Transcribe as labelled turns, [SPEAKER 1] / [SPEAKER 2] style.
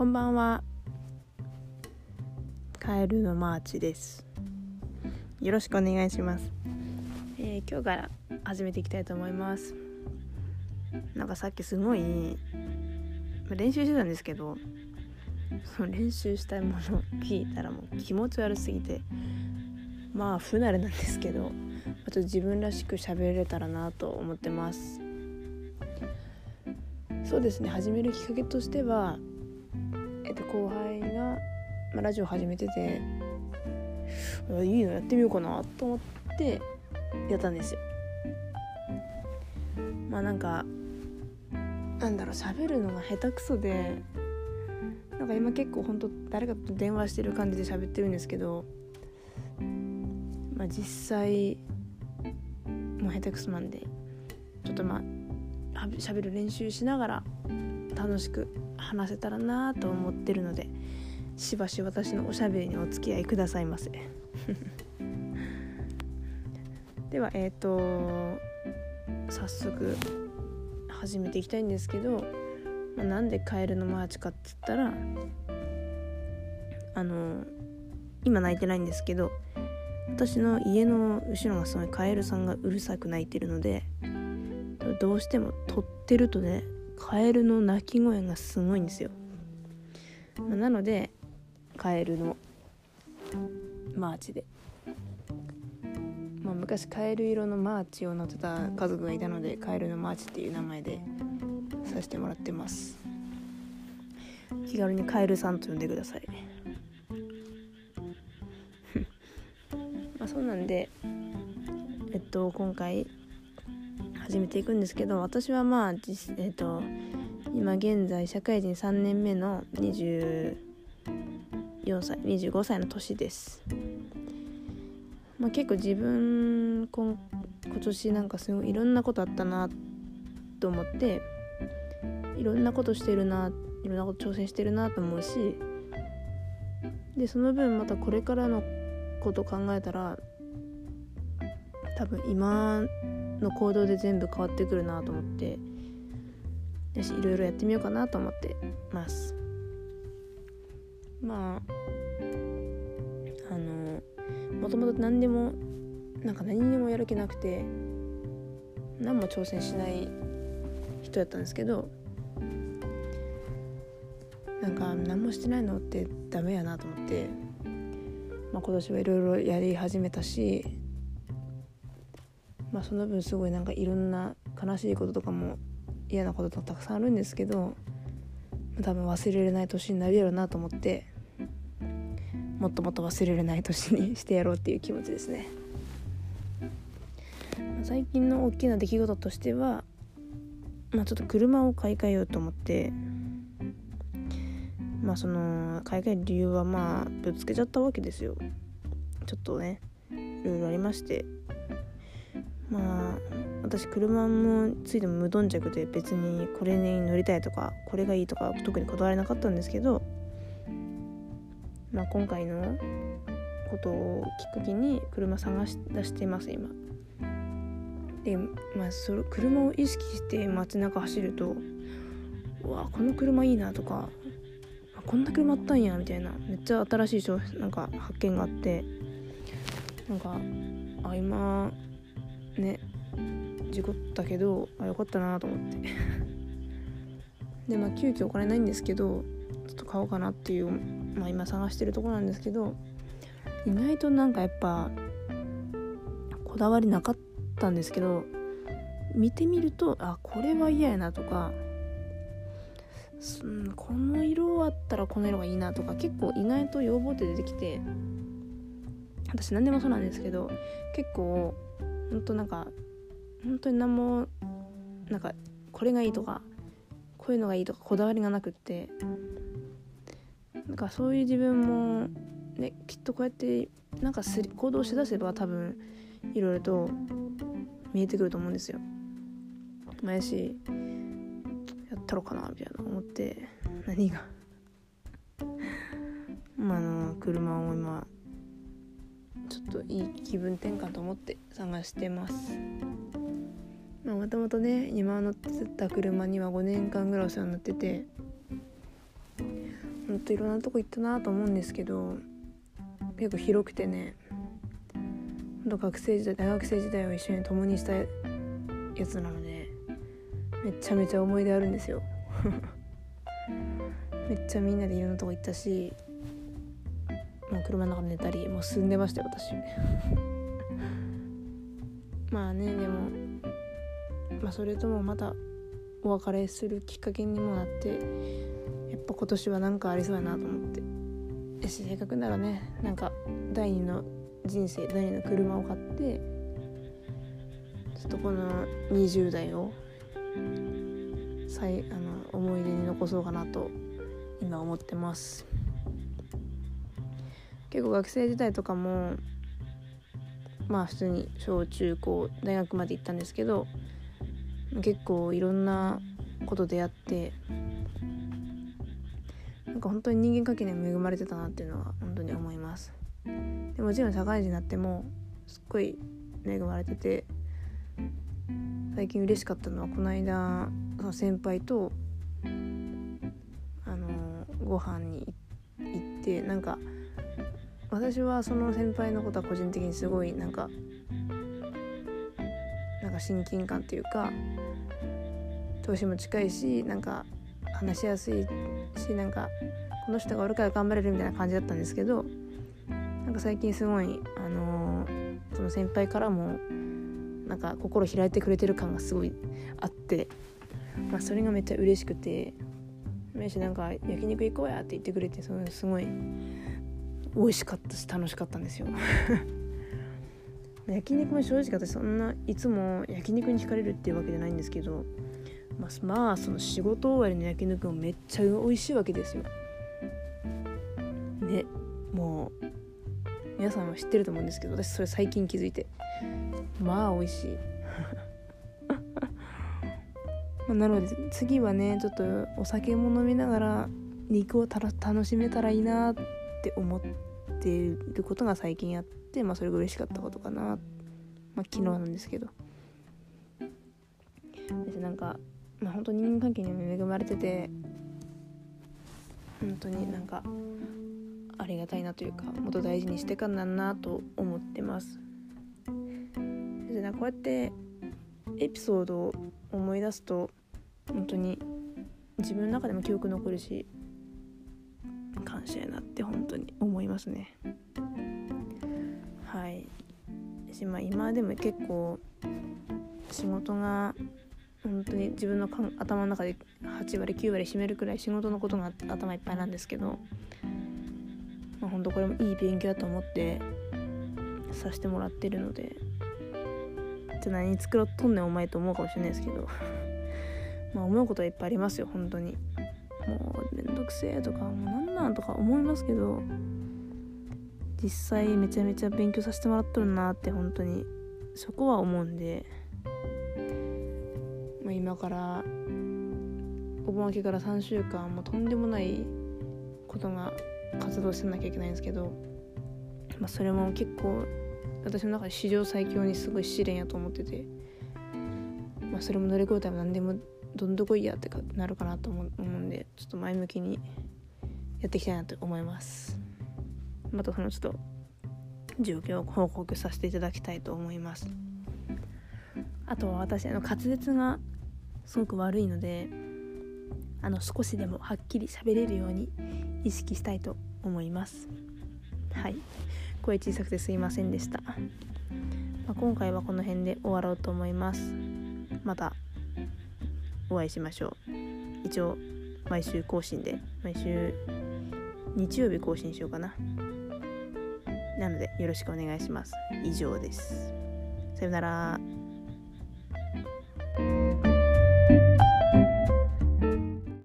[SPEAKER 1] こんばんは。カエルのマーチです。よろしくお願いします、えー、今日から始めていきたいと思います。なんかさっきすごい練習してたんですけどその練習したいものを聞いたらもう気持ち悪すぎてまあ不慣れなんですけどあと自分らしく喋れたらなと思ってます。そうですね。始めるきっかけとしては、えっと、後輩が、ま、ラジオ始めてていいのやってみようかなと思ってやったんですよ。まあなんかなんだろう喋るのが下手くそでなんか今結構ほんと誰かと電話してる感じで喋ってるんですけどまあ実際もう下手くそなんでちょっとまあしゃべる練習しながら楽しく話せたらなと思ってるのでしばし私のおしゃべりにお付き合いくださいませ。ではえっ、ー、と早速始めていきたいんですけど、まあ、なんでカエルのマーチかっつったらあの今鳴いてないんですけど私の家の後ろがすごいカエルさんがうるさく鳴いてるのでどうしても撮ってるとねカエルの鳴き声がすごいんですよ、まあ、なのでカエルのマーチで、まあ、昔カエル色のマーチを乗ってた家族がいたのでカエルのマーチっていう名前でさせてもらってます。気軽にカエルさんと呼んでください。まあそうなんでえっと今回始めていくんですけど私はまあ実、えーと、今現在社会人3年目の24歳25歳の年です、まあ、結構自分今今年なんかすごいいろんなことあったなと思っていろんなことしてるないろんなこと挑戦してるなと思うしでその分またこれからのこと考えたら多分今の行動で全部変わってくるなと思って。よしいろいろやってみようかなと思ってます。まああのもともと何でもなんか何にもやる気なくて何も挑戦しない人やったんですけどなんか何もしてないのってダメやなと思って、まあ、今年はいろいろやり始めたしまあその分すごいなんかいろんな悲しいこととかも嫌なこととかたくさんあるんですけど多分忘れられない年になるやろうなと思ってもっともっと忘れられない年にしてやろうっていう気持ちですね。最近の大きな出来事としてはまあちょっと車を買い替えようと思ってまあその買い替える理由はまあぶつけちゃったわけですよ。ちょっとねいろいろありまして。まあ私車もついても無頓着で別にこれに乗りたいとかこれがいいとか特にこだわりなかったんですけど、まあ、今回のことをきっかけに車探し出してます今。で、まあ、それ車を意識して街中走るとうわこの車いいなとかこんな車あったんやみたいなめっちゃ新しい商品なんか発見があってなんかあ今ね。事故ったけどあよかったなと思って。でまあ急遽お金ないんですけどちょっと買おうかなっていうまあ今探してるとこなんですけど意外となんかやっぱこだわりなかったんですけど見てみるとあこれは嫌やなとかこの色あったらこの色がいいなとか結構意外と要望って出てきて私何でもそうなんですけど結構ほんとなんか本当に何もなんかこれがいいとかこういうのがいいとかこだわりがなくってなんかそういう自分もねきっとこうやってなんかすり行動しだせば多分いろいろと見えてくると思うんですよ。まあ、やしやったろかなみたいな思って何が まあの車を今ちょっといい気分転換と思って探してます。もともとね今乗ってた車には5年間ぐらいお世話になっててほんといろんなとこ行ったなと思うんですけど結構広くてねほんと学生時代大学生時代を一緒に共にしたやつなのでめちゃめちゃ思い出あるんですよ。めっちゃみんなでいろんなとこ行ったし車の中で寝たりもう住んでましたよ私。まあねでもまあそれともまたお別れするきっかけにもなってやっぱ今年は何かありそうやなと思って。しせっかくならねなんか第二の人生第二の車を買ってちょっとこの20代を最あの思い出に残そうかなと今思ってます。結構学生時代とかもまあ普通に小中高大学まで行ったんですけど結構いろんなこと出会ってなんか本当に人間関係に恵まれてたなっていうのは本当に思います。でもちろん社会人になってもすっごい恵まれてて最近嬉しかったのはこの間その先輩とあのご飯に行ってなんか私はその先輩のことは個人的にすごいなんかなんか親近感というか年も近いしなんか話しやすいしなんかこの人がおるから頑張れるみたいな感じだったんですけどなんか最近すごいあのー、その先輩からもなんか心開いてくれてる感がすごいあって、まあ、それがめっちゃ嬉しくて「めしなんか焼肉行こうや」って言ってくれてそのすごい美味しかったし楽しかったんですよ。焼肉も正直私そんないつも焼肉に惹かれるっていうわけじゃないんですけどまあ、まあその仕事終わりの焼肉もめっちゃ美味しいわけですよ。ねもう皆さんは知ってると思うんですけど私それ最近気づいて。まあ美味しい。まあなので次はねちょっとお酒も飲みながら肉を楽しめたらいいなって思っていることが最近あってまあそれが嬉しかったことかな。まあ昨日なんですけど。なんかまあ本当人間関係にも恵まれてて本当になんかありがたいなというかもっと大事にしてかんなんなと思ってます。でなこうやってエピソードを思い出すと本当に自分の中でも記憶残るし感謝やなって本当に思いますね。はい。しまあ今でも結構仕事が本当に自分のかん頭の中で8割9割占めるくらい仕事のことが頭いっぱいなんですけど、まあ、本当これもいい勉強だと思ってさせてもらってるのでじゃ何作ろうとんねんお前と思うかもしれないですけど まあ思うことはいっぱいありますよ本当に。もうめんどくせえとかもうなとか思いますけど実際めちゃめちゃ勉強させてもらっとるなって本当にそこは思うんで。まあ、今からお盆明けから3週間もとんでもないことが活動してなきゃいけないんですけど、まあ、それも結構私の中で史上最強にすごい試練やと思ってて、まあ、それも乗り越えたら何でもどんどこいやってなるかなと思うんでちょっと前向きにやっていきたいなと思います。またそのちょっと状況を報告させていただきたいと思います。あとは私あの滑舌がすごく悪いのであの少しでもはっきり喋れるように意識したいと思います。はい。声小さくてすいませんでした、まあ、今回はこの辺で終わろうと思います。またお会いしましょう。一応毎週更新で毎週日曜日更新しようかな。なのでよろしくお願いします。以上です。さよなら。